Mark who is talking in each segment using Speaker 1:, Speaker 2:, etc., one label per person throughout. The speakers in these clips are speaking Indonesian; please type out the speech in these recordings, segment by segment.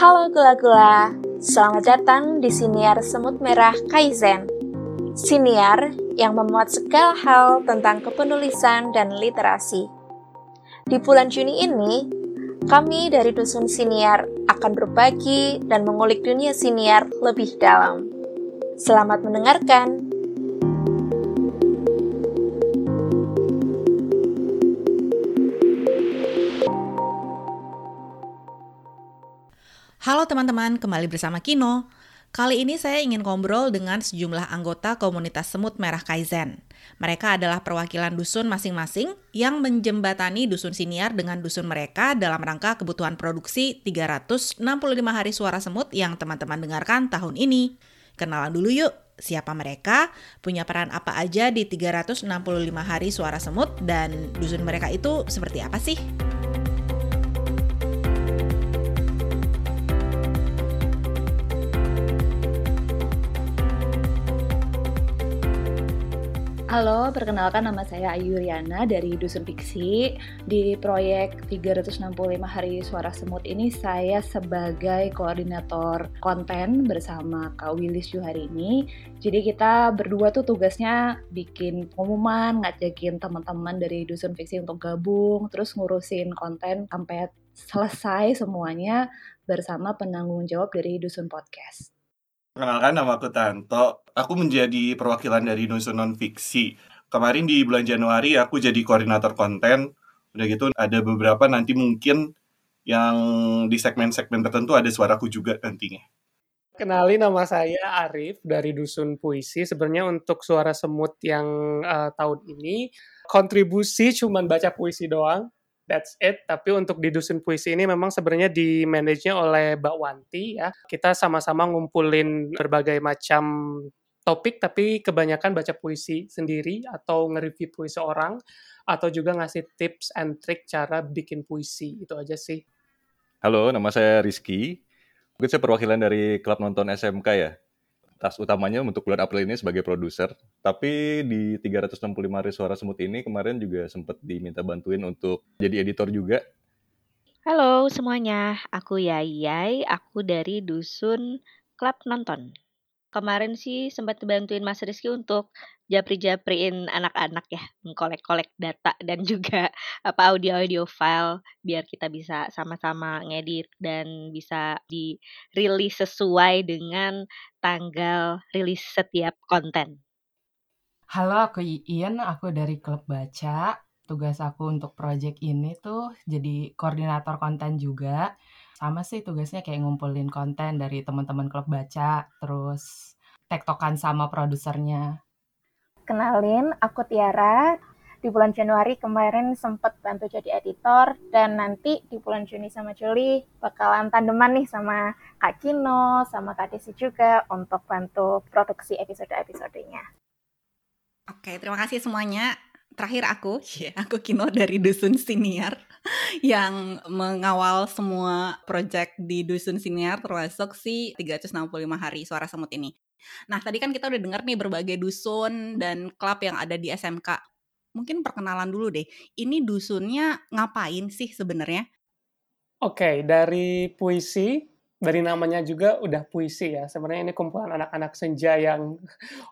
Speaker 1: Halo gula-gula, selamat datang di Siniar Semut Merah Kaizen. Siniar yang memuat segala hal tentang kepenulisan dan literasi. Di bulan Juni ini, kami dari Dusun Siniar akan berbagi dan mengulik dunia siniar lebih dalam. Selamat mendengarkan.
Speaker 2: Halo teman-teman, kembali bersama Kino. Kali ini saya ingin ngobrol dengan sejumlah anggota komunitas semut merah Kaizen. Mereka adalah perwakilan dusun masing-masing yang menjembatani dusun siniar dengan dusun mereka dalam rangka kebutuhan produksi 365 hari suara semut yang teman-teman dengarkan tahun ini. Kenalan dulu yuk, siapa mereka, punya peran apa aja di 365 hari suara semut, dan dusun mereka itu seperti apa sih?
Speaker 3: Halo, perkenalkan nama saya Ayu Riana dari Dusun Fiksi. Di proyek 365 Hari Suara Semut ini saya sebagai koordinator konten bersama Kak Willis ini. Jadi kita berdua tuh tugasnya bikin pengumuman, ngajakin teman-teman dari Dusun Fiksi untuk gabung, terus ngurusin konten sampai selesai semuanya bersama penanggung jawab dari Dusun Podcast.
Speaker 4: Perkenalkan nama aku Tanto. Aku menjadi perwakilan dari Nusun Non Fiksi. Kemarin di bulan Januari aku jadi koordinator konten. Udah gitu ada beberapa nanti mungkin yang di segmen-segmen tertentu ada suaraku juga nantinya.
Speaker 5: Kenali nama saya Arif dari Dusun Puisi. Sebenarnya untuk suara semut yang uh, tahun ini kontribusi cuman baca puisi doang that's it. Tapi untuk di Dusun Puisi ini memang sebenarnya di manage-nya oleh Mbak Wanti ya. Kita sama-sama ngumpulin berbagai macam topik tapi kebanyakan baca puisi sendiri atau nge-review puisi orang atau juga ngasih tips and trick cara bikin puisi. Itu aja sih.
Speaker 6: Halo, nama saya Rizky. Mungkin saya perwakilan dari klub nonton SMK ya tas utamanya untuk bulan April ini sebagai produser. Tapi di 365 hari suara semut ini kemarin juga sempat diminta bantuin untuk jadi editor juga.
Speaker 7: Halo semuanya, aku Yayai, aku dari Dusun Klub Nonton. Kemarin sih sempat bantuin Mas Rizky untuk japri-japriin anak-anak ya, mengkolek-kolek data dan juga apa audio-audio file biar kita bisa sama-sama ngedit dan bisa dirilis sesuai dengan tanggal rilis setiap konten.
Speaker 8: Halo, aku Iin, aku dari klub baca. Tugas aku untuk project ini tuh jadi koordinator konten juga. Sama sih tugasnya kayak ngumpulin konten dari teman-teman klub baca, terus tektokan sama produsernya.
Speaker 1: Kenalin, aku Tiara. Di bulan Januari kemarin sempat bantu jadi editor dan nanti di bulan Juni sama Juli bakalan tandeman nih sama Kak Kino, sama Kak Desi juga untuk bantu produksi episode-episodenya.
Speaker 2: Oke, terima kasih semuanya. Terakhir aku, yeah, aku Kino dari Dusun Siniar yang mengawal semua project di Dusun Siniar termasuk si 365 hari suara semut ini. Nah, tadi kan kita udah dengar nih berbagai dusun dan klub yang ada di SMK. Mungkin perkenalan dulu deh. Ini dusunnya ngapain sih sebenarnya?
Speaker 5: Oke, okay, dari puisi, dari namanya juga udah puisi ya. Sebenarnya ini kumpulan anak-anak senja yang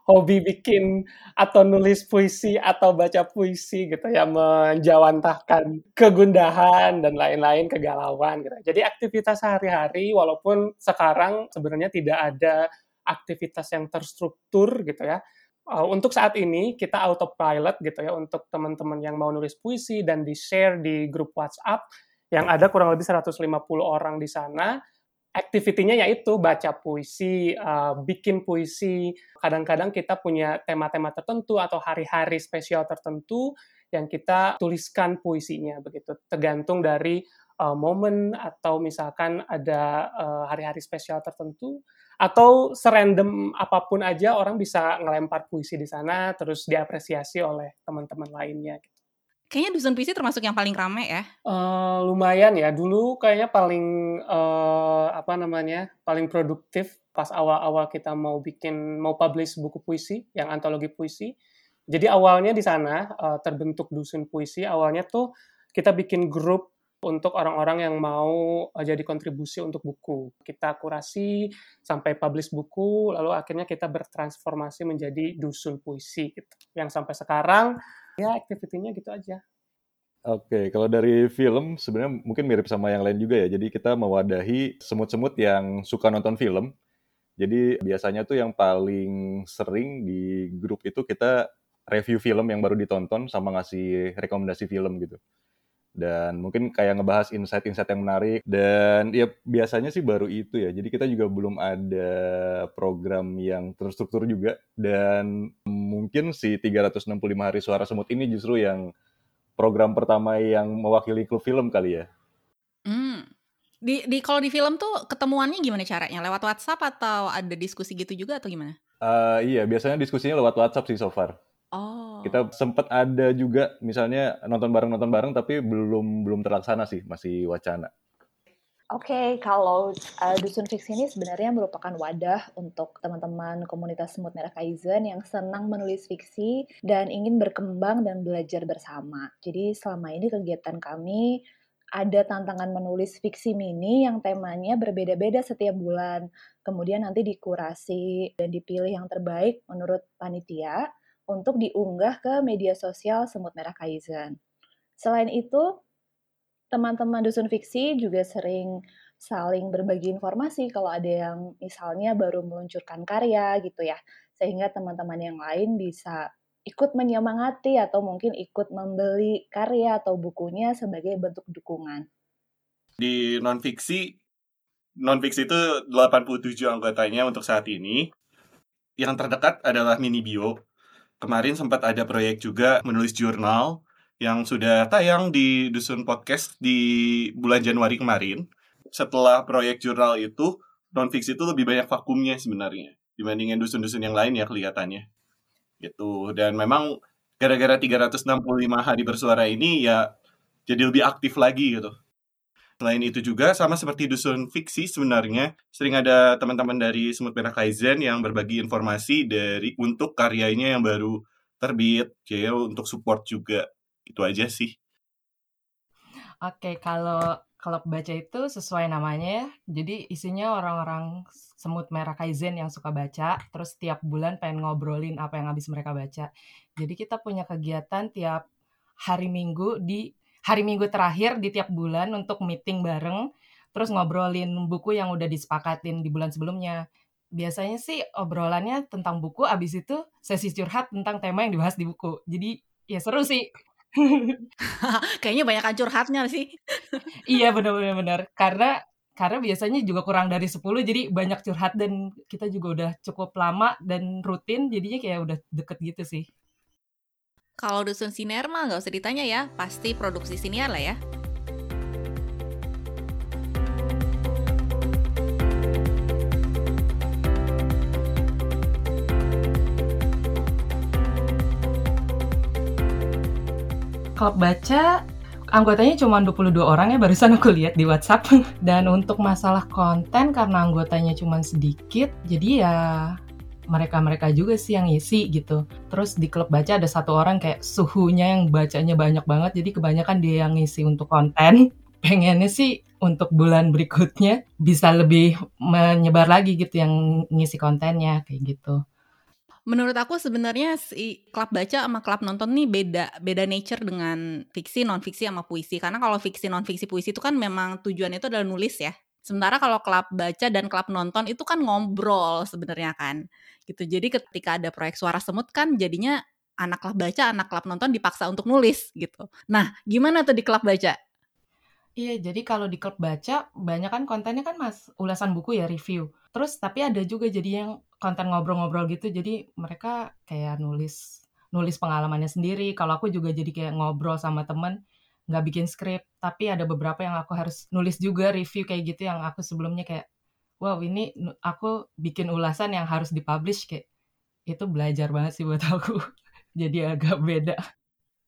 Speaker 5: hobi bikin atau nulis puisi atau baca puisi gitu ya, menjawantahkan kegundahan dan lain-lain, kegalauan gitu. Jadi aktivitas sehari-hari walaupun sekarang sebenarnya tidak ada aktivitas yang terstruktur gitu ya. Uh, untuk saat ini kita autopilot gitu ya untuk teman-teman yang mau nulis puisi dan di-share di grup WhatsApp yang ada kurang lebih 150 orang di sana. Aktivitinya yaitu baca puisi, uh, bikin puisi. Kadang-kadang kita punya tema-tema tertentu atau hari-hari spesial tertentu yang kita tuliskan puisinya begitu. Tergantung dari uh, momen atau misalkan ada hari-hari uh, spesial tertentu atau serandom apa pun aja orang bisa ngelempar puisi di sana terus diapresiasi oleh teman-teman lainnya gitu.
Speaker 2: Kayaknya dusun puisi termasuk yang paling rame ya?
Speaker 5: Uh, lumayan ya. Dulu kayaknya paling uh, apa namanya paling produktif pas awal-awal kita mau bikin mau publish buku puisi yang antologi puisi. Jadi awalnya di sana uh, terbentuk dusun puisi. Awalnya tuh kita bikin grup untuk orang-orang yang mau jadi kontribusi untuk buku. Kita kurasi sampai publish buku, lalu akhirnya kita bertransformasi menjadi dusun puisi gitu. Yang sampai sekarang ya aktivitinya gitu aja.
Speaker 6: Oke, kalau dari film sebenarnya mungkin mirip sama yang lain juga ya. Jadi kita mewadahi semut-semut yang suka nonton film. Jadi biasanya tuh yang paling sering di grup itu kita review film yang baru ditonton sama ngasih rekomendasi film gitu. Dan mungkin kayak ngebahas insight-insight yang menarik. Dan ya biasanya sih baru itu ya. Jadi kita juga belum ada program yang terstruktur juga. Dan mungkin si 365 hari suara semut ini justru yang program pertama yang mewakili klub film kali ya.
Speaker 2: Hmm. Di, di kalau di film tuh ketemuannya gimana caranya? Lewat WhatsApp atau ada diskusi gitu juga atau gimana?
Speaker 6: Uh, iya, biasanya diskusinya lewat WhatsApp sih so far.
Speaker 2: Oh.
Speaker 6: Kita sempat ada juga misalnya nonton bareng nonton bareng tapi belum belum terlaksana sih, masih wacana.
Speaker 3: Oke, okay, kalau uh, Dusun Fiksi ini sebenarnya merupakan wadah untuk teman-teman komunitas Semut Merah Kaizen yang senang menulis fiksi dan ingin berkembang dan belajar bersama. Jadi selama ini kegiatan kami ada tantangan menulis fiksi mini yang temanya berbeda-beda setiap bulan. Kemudian nanti dikurasi dan dipilih yang terbaik menurut panitia untuk diunggah ke media sosial Semut Merah Kaizen. Selain itu, teman-teman dusun fiksi juga sering saling berbagi informasi kalau ada yang misalnya baru meluncurkan karya gitu ya, sehingga teman-teman yang lain bisa ikut menyemangati atau mungkin ikut membeli karya atau bukunya sebagai bentuk dukungan.
Speaker 4: Di non-fiksi, non-fiksi itu 87 anggotanya untuk saat ini. Yang terdekat adalah Mini Bio. Kemarin sempat ada proyek juga menulis jurnal yang sudah tayang di Dusun Podcast di bulan Januari kemarin. Setelah proyek jurnal itu, non-fiksi itu lebih banyak vakumnya sebenarnya dibandingin dusun-dusun yang lain ya kelihatannya. Gitu. Dan memang gara-gara 365 hari bersuara ini ya jadi lebih aktif lagi gitu. Selain itu juga sama seperti dusun fiksi sebenarnya sering ada teman-teman dari Semut Merah Kaizen yang berbagi informasi dari untuk karyanya yang baru terbit, jadi untuk support juga itu aja sih.
Speaker 8: Oke, kalau klub baca itu sesuai namanya ya. Jadi isinya orang-orang semut merah Kaizen yang suka baca, terus tiap bulan pengen ngobrolin apa yang habis mereka baca. Jadi kita punya kegiatan tiap hari Minggu di hari Minggu terakhir di tiap bulan untuk meeting bareng, terus ngobrolin buku yang udah disepakatin di bulan sebelumnya. Biasanya sih obrolannya tentang buku, abis itu sesi curhat tentang tema yang dibahas di buku. Jadi ya seru sih.
Speaker 2: Kayaknya banyak curhatnya sih.
Speaker 8: iya benar-benar benar. Karena karena biasanya juga kurang dari 10 jadi banyak curhat dan kita juga udah cukup lama dan rutin jadinya kayak udah deket gitu sih.
Speaker 2: Kalau dusun siniar mah nggak usah ditanya ya, pasti produksi siniar lah ya.
Speaker 8: Klub baca anggotanya cuma 22 orang ya barusan aku lihat di WhatsApp. Dan untuk masalah konten karena anggotanya cuma sedikit, jadi ya mereka-mereka juga sih yang isi gitu. Terus di klub baca ada satu orang kayak suhunya yang bacanya banyak banget, jadi kebanyakan dia yang ngisi untuk konten. Pengennya sih untuk bulan berikutnya bisa lebih menyebar lagi gitu yang ngisi kontennya kayak gitu.
Speaker 2: Menurut aku sebenarnya si klub baca sama klub nonton nih beda beda nature dengan fiksi, non fiksi sama puisi. Karena kalau fiksi, non fiksi, puisi itu kan memang tujuannya itu adalah nulis ya. Sementara kalau klub baca dan klub nonton itu kan ngobrol sebenarnya kan. Gitu. Jadi ketika ada proyek suara semut kan jadinya anak klub baca, anak klub nonton dipaksa untuk nulis gitu. Nah, gimana tuh di klub baca?
Speaker 8: Iya, jadi kalau di klub baca banyak kan kontennya kan Mas ulasan buku ya review. Terus tapi ada juga jadi yang konten ngobrol-ngobrol gitu jadi mereka kayak nulis nulis pengalamannya sendiri kalau aku juga jadi kayak ngobrol sama temen nggak bikin skrip tapi ada beberapa yang aku harus nulis juga review kayak gitu yang aku sebelumnya kayak wow ini aku bikin ulasan yang harus dipublish kayak itu belajar banget sih buat aku jadi agak beda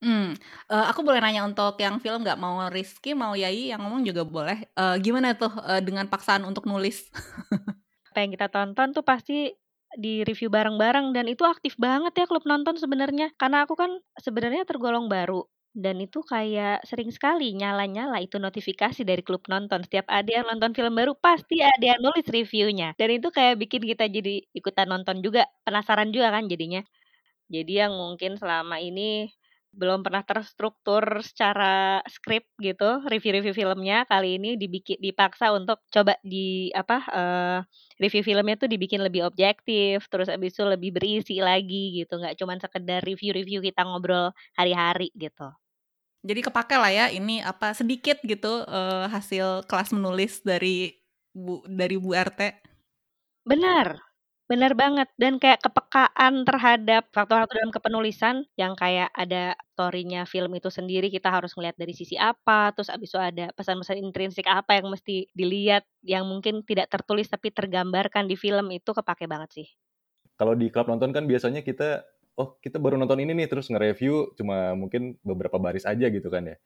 Speaker 2: Hmm, uh, aku boleh nanya untuk yang film nggak mau Rizky, mau Yai yang ngomong juga boleh. Uh, gimana tuh uh, dengan paksaan untuk nulis?
Speaker 7: Apa yang kita tonton tuh pasti di review bareng-bareng dan itu aktif banget ya klub nonton sebenarnya. Karena aku kan sebenarnya tergolong baru dan itu kayak sering sekali nyala-nyala itu notifikasi dari klub nonton. Setiap ada yang nonton film baru pasti ada yang nulis reviewnya. Dan itu kayak bikin kita jadi ikutan nonton juga, penasaran juga kan jadinya. Jadi yang mungkin selama ini belum pernah terstruktur secara skrip gitu review-review filmnya kali ini dibikin dipaksa untuk coba di apa uh, review filmnya tuh dibikin lebih objektif terus abis itu lebih berisi lagi gitu nggak cuma sekedar review-review kita ngobrol hari-hari gitu.
Speaker 2: Jadi kepake lah ya ini apa sedikit gitu uh, hasil kelas menulis dari bu dari bu RT
Speaker 7: benar Benar banget, dan kayak kepekaan terhadap faktor-faktor dalam kepenulisan yang kayak ada story-nya film itu sendiri, kita harus melihat dari sisi apa, terus abis itu ada pesan-pesan intrinsik apa yang mesti dilihat, yang mungkin tidak tertulis tapi tergambarkan di film, itu kepake banget sih.
Speaker 6: Kalau di klub nonton kan biasanya kita, oh kita baru nonton ini nih, terus nge-review cuma mungkin beberapa baris aja gitu kan ya.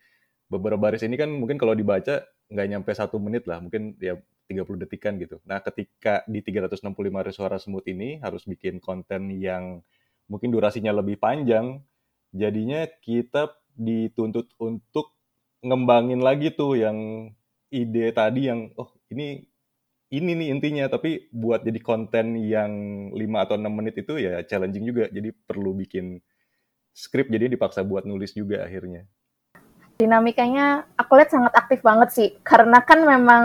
Speaker 6: Beberapa baris ini kan mungkin kalau dibaca nggak nyampe satu menit lah, mungkin ya 30 detikan gitu. Nah, ketika di 365 hari suara semut ini harus bikin konten yang mungkin durasinya lebih panjang, jadinya kita dituntut untuk ngembangin lagi tuh yang ide tadi yang oh ini ini nih intinya. Tapi buat jadi konten yang 5 atau 6 menit itu ya challenging juga. Jadi perlu bikin skrip jadi dipaksa buat nulis juga akhirnya
Speaker 1: dinamikanya aku lihat sangat aktif banget sih. Karena kan memang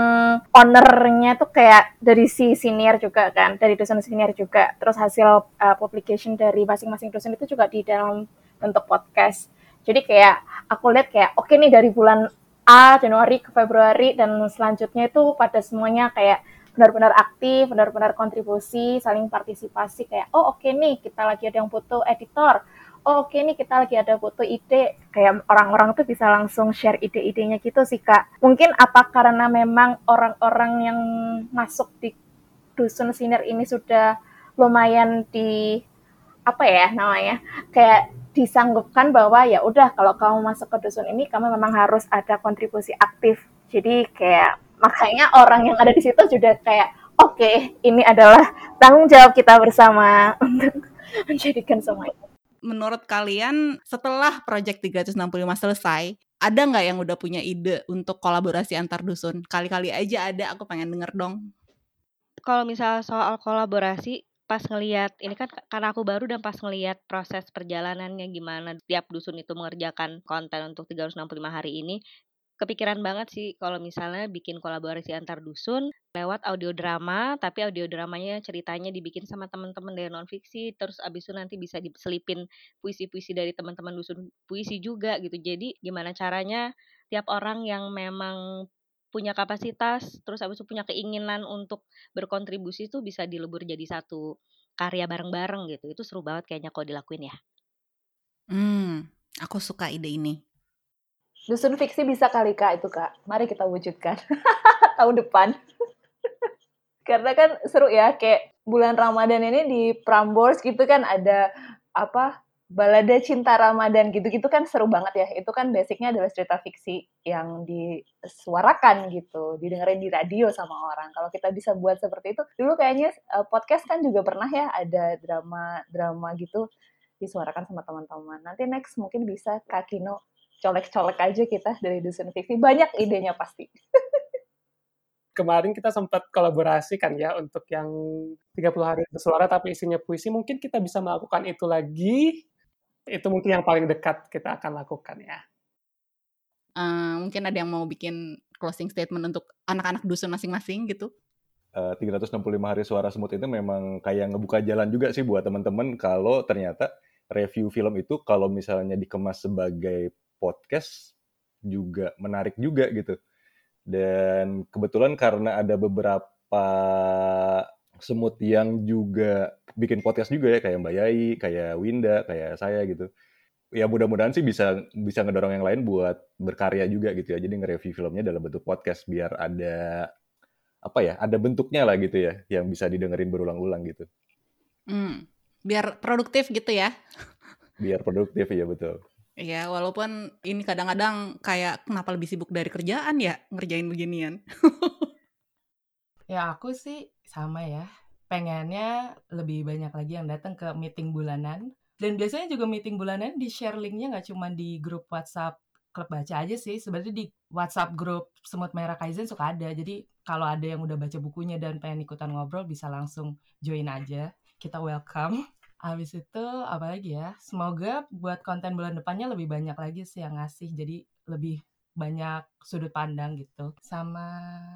Speaker 1: ownernya tuh kayak dari si senior juga kan dari dosen senior juga. Terus hasil uh, publication dari masing-masing dosen itu juga di dalam bentuk podcast. Jadi kayak aku lihat kayak oke okay nih dari bulan A Januari ke Februari dan selanjutnya itu pada semuanya kayak benar-benar aktif benar-benar kontribusi saling partisipasi kayak oh oke okay nih kita lagi ada yang butuh editor oh oke okay nih kita lagi ada butuh ide. Kayak orang-orang tuh bisa langsung share ide-idenya gitu sih kak. Mungkin apa karena memang orang-orang yang masuk di dusun sinar ini sudah lumayan di apa ya namanya kayak disanggupkan bahwa ya udah kalau kamu masuk ke dusun ini kamu memang harus ada kontribusi aktif. Jadi kayak makanya orang yang ada di situ sudah kayak oke ini adalah tanggung jawab kita bersama untuk menjadikan semua itu
Speaker 2: menurut kalian setelah Project 365 selesai, ada nggak yang udah punya ide untuk kolaborasi antar dusun? Kali-kali aja ada, aku pengen denger dong.
Speaker 7: Kalau misal soal kolaborasi, pas ngeliat ini kan karena aku baru dan pas ngeliat proses perjalanannya gimana tiap dusun itu mengerjakan konten untuk 365 hari ini kepikiran banget sih kalau misalnya bikin kolaborasi antar dusun lewat audio drama, tapi audio dramanya ceritanya dibikin sama teman-teman dari non fiksi, terus abis itu nanti bisa diselipin puisi-puisi dari teman-teman dusun puisi juga gitu. Jadi gimana caranya tiap orang yang memang punya kapasitas, terus abis itu punya keinginan untuk berkontribusi itu bisa dilebur jadi satu karya bareng-bareng gitu. Itu seru banget kayaknya kalau dilakuin ya.
Speaker 2: Hmm, aku suka ide ini.
Speaker 3: Dusun fiksi bisa kali kak itu kak. Mari kita wujudkan tahun depan. Karena kan seru ya kayak bulan Ramadan ini di Prambors gitu kan ada apa balada cinta Ramadan gitu-gitu kan seru banget ya. Itu kan basicnya adalah cerita fiksi yang disuarakan gitu, didengerin di radio sama orang. Kalau kita bisa buat seperti itu, dulu kayaknya uh, podcast kan juga pernah ya ada drama-drama gitu disuarakan sama teman-teman. Nanti next mungkin bisa Kak Kino colek-colek aja kita dari Dusun Fiksi. Banyak idenya pasti.
Speaker 5: Kemarin kita sempat kolaborasi kan ya untuk yang 30 hari bersuara tapi isinya puisi. Mungkin kita bisa melakukan itu lagi. Itu mungkin yang paling dekat kita akan lakukan ya.
Speaker 2: Uh, mungkin ada yang mau bikin closing statement untuk anak-anak dusun masing-masing gitu.
Speaker 6: Uh, 365 hari suara semut itu memang kayak ngebuka jalan juga sih buat teman-teman kalau ternyata review film itu kalau misalnya dikemas sebagai podcast juga menarik juga gitu. Dan kebetulan karena ada beberapa semut yang juga bikin podcast juga ya kayak Mbak Yai, kayak Winda, kayak saya gitu. Ya mudah-mudahan sih bisa bisa ngedorong yang lain buat berkarya juga gitu ya. Jadi nge-review filmnya dalam bentuk podcast biar ada apa ya, ada bentuknya lah gitu ya yang bisa didengerin berulang-ulang gitu.
Speaker 2: Hmm, biar produktif gitu ya.
Speaker 6: Biar produktif ya betul.
Speaker 2: Iya, walaupun ini kadang-kadang kayak kenapa lebih sibuk dari kerjaan ya ngerjain beginian.
Speaker 8: ya aku sih sama ya. Pengennya lebih banyak lagi yang datang ke meeting bulanan Dan biasanya juga meeting bulanan di share linknya nggak cuma di grup WhatsApp klub baca aja sih. Sebenarnya di WhatsApp grup Semut Merah Kaizen suka ada. Jadi kalau ada yang udah baca bukunya dan pengen ikutan ngobrol bisa langsung join aja. Kita welcome. Habis itu apa lagi ya? Semoga buat konten bulan depannya lebih banyak lagi sih yang ngasih. Jadi lebih banyak sudut pandang gitu. Sama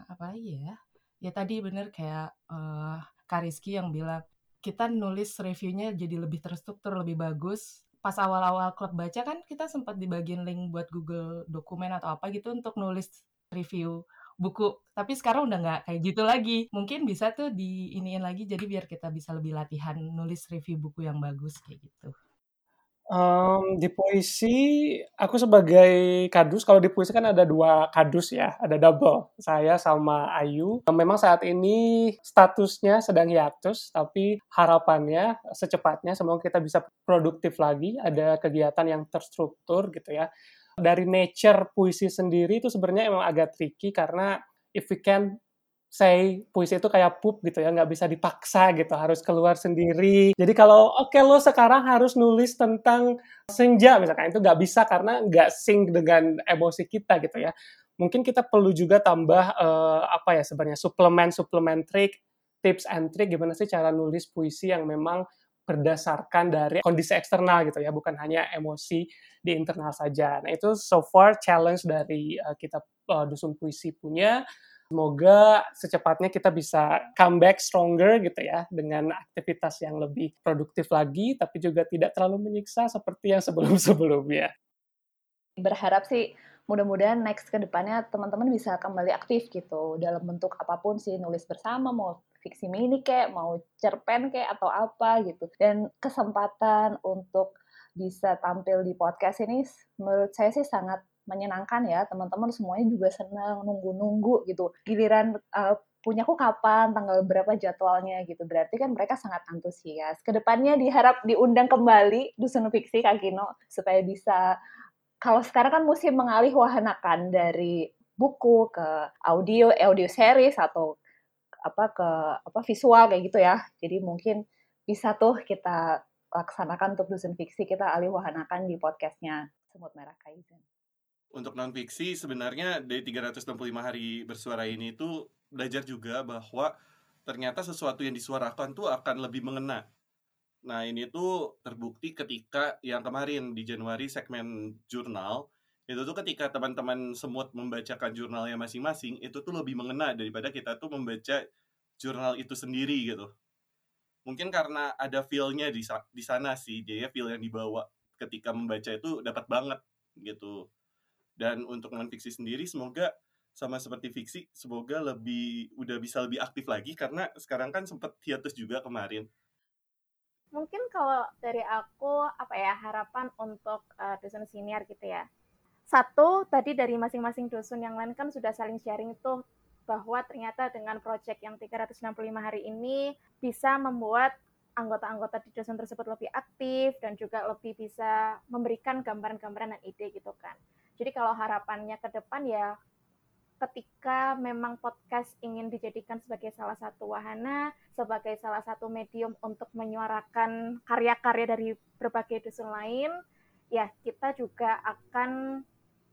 Speaker 8: apa lagi ya? Ya tadi bener kayak uh, Kariski yang bilang kita nulis reviewnya jadi lebih terstruktur, lebih bagus. Pas awal-awal klub baca kan kita sempat dibagiin link buat Google dokumen atau apa gitu untuk nulis review buku. Tapi sekarang udah nggak kayak gitu lagi. Mungkin bisa tuh diiniin lagi jadi biar kita bisa lebih latihan nulis review buku yang bagus kayak gitu.
Speaker 5: Um, di puisi, aku sebagai kadus, kalau di puisi kan ada dua kadus ya, ada double, saya sama Ayu. Memang saat ini statusnya sedang hiatus, tapi harapannya secepatnya semoga kita bisa produktif lagi, ada kegiatan yang terstruktur gitu ya. Dari nature puisi sendiri itu sebenarnya emang agak tricky karena if we can say puisi itu kayak pup gitu ya, nggak bisa dipaksa gitu, harus keluar sendiri. Jadi kalau oke okay, lo sekarang harus nulis tentang senja misalkan itu nggak bisa karena nggak sync dengan emosi kita gitu ya. Mungkin kita perlu juga tambah uh, apa ya sebenarnya suplemen suplemen trik, tips and trick gimana sih cara nulis puisi yang memang berdasarkan dari kondisi eksternal gitu ya, bukan hanya emosi di internal saja. Nah itu so far challenge dari uh, kita uh, dusun puisi punya Semoga secepatnya kita bisa comeback stronger gitu ya dengan aktivitas yang lebih produktif lagi tapi juga tidak terlalu menyiksa seperti yang sebelum-sebelumnya.
Speaker 3: Berharap sih mudah-mudahan next ke depannya teman-teman bisa kembali aktif gitu dalam bentuk apa pun sih nulis bersama mau fiksi mini kayak mau cerpen kayak atau apa gitu. Dan kesempatan untuk bisa tampil di podcast ini menurut saya sih sangat menyenangkan ya. Teman-teman semuanya juga senang nunggu-nunggu gitu. Giliran uh, punyaku kapan tanggal berapa jadwalnya gitu. Berarti kan mereka sangat antusias. Ke depannya diharap diundang kembali dusun fiksi Kak Kino supaya bisa kalau sekarang kan musim mengalih wahanakan dari buku ke audio audio series atau apa ke apa visual kayak gitu ya jadi mungkin bisa tuh kita laksanakan untuk dusun fiksi kita alih wahanakan di podcastnya semut merah kaizen
Speaker 4: untuk non fiksi sebenarnya dari 365 hari bersuara ini itu belajar juga bahwa ternyata sesuatu yang disuarakan tuh akan lebih mengena. Nah, ini tuh terbukti ketika yang kemarin di Januari segmen jurnal itu tuh ketika teman-teman semut membacakan jurnalnya masing-masing itu tuh lebih mengena daripada kita tuh membaca jurnal itu sendiri gitu. Mungkin karena ada feel-nya di, di sana sih, jadi feel yang dibawa ketika membaca itu dapat banget gitu. Dan untuk non fiksi sendiri semoga sama seperti fiksi semoga lebih udah bisa lebih aktif lagi karena sekarang kan sempat hiatus juga kemarin.
Speaker 1: Mungkin kalau dari aku apa ya harapan untuk uh, dusun senior gitu ya. Satu tadi dari masing-masing dusun yang lain kan sudah saling sharing itu bahwa ternyata dengan proyek yang 365 hari ini bisa membuat anggota-anggota di dusun tersebut lebih aktif dan juga lebih bisa memberikan gambaran-gambaran dan ide gitu kan. Jadi kalau harapannya ke depan ya ketika memang podcast ingin dijadikan sebagai salah satu wahana, sebagai salah satu medium untuk menyuarakan karya-karya dari berbagai dusun lain, ya kita juga akan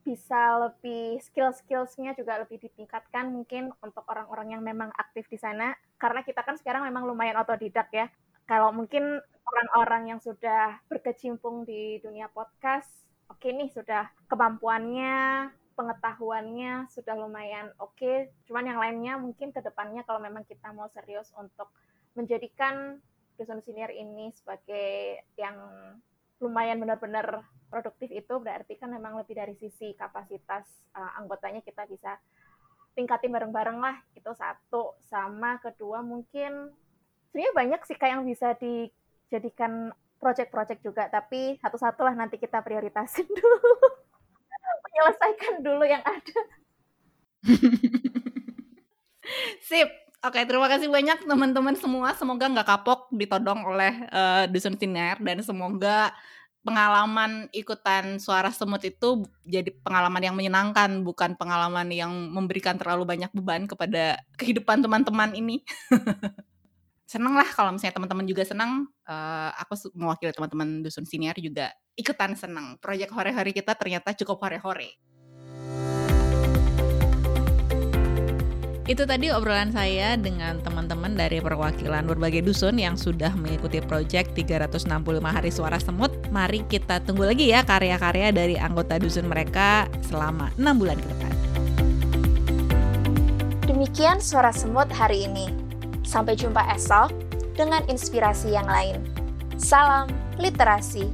Speaker 1: bisa lebih skill-skillsnya juga lebih ditingkatkan mungkin untuk orang-orang yang memang aktif di sana karena kita kan sekarang memang lumayan otodidak ya kalau mungkin orang-orang yang sudah berkecimpung di dunia podcast oke okay nih sudah kemampuannya, pengetahuannya sudah lumayan oke. Okay. Cuman yang lainnya mungkin ke depannya kalau memang kita mau serius untuk menjadikan dusun senior ini sebagai yang lumayan benar-benar produktif itu berarti kan memang lebih dari sisi kapasitas uh, anggotanya kita bisa tingkatin bareng-bareng lah itu satu sama kedua mungkin sebenarnya banyak sih kayak yang bisa dijadikan project-project juga, tapi satu-satu lah nanti kita prioritasin dulu. Menyelesaikan dulu yang ada.
Speaker 2: Sip. Oke, terima kasih banyak teman-teman semua. Semoga nggak kapok ditodong oleh uh, Dusun Sinar dan semoga pengalaman ikutan suara semut itu jadi pengalaman yang menyenangkan, bukan pengalaman yang memberikan terlalu banyak beban kepada kehidupan teman-teman ini.
Speaker 9: seneng lah kalau misalnya teman-teman juga senang, uh, aku mewakili teman-teman dusun siniar juga ikutan seneng. Proyek hore-hore kita ternyata cukup hore-hore. Itu tadi obrolan saya dengan teman-teman dari perwakilan berbagai dusun yang sudah mengikuti proyek 365 hari suara semut. Mari kita tunggu lagi ya karya-karya dari anggota dusun mereka selama 6 bulan ke depan.
Speaker 10: Demikian suara semut hari ini. Sampai jumpa esok dengan inspirasi yang lain. Salam literasi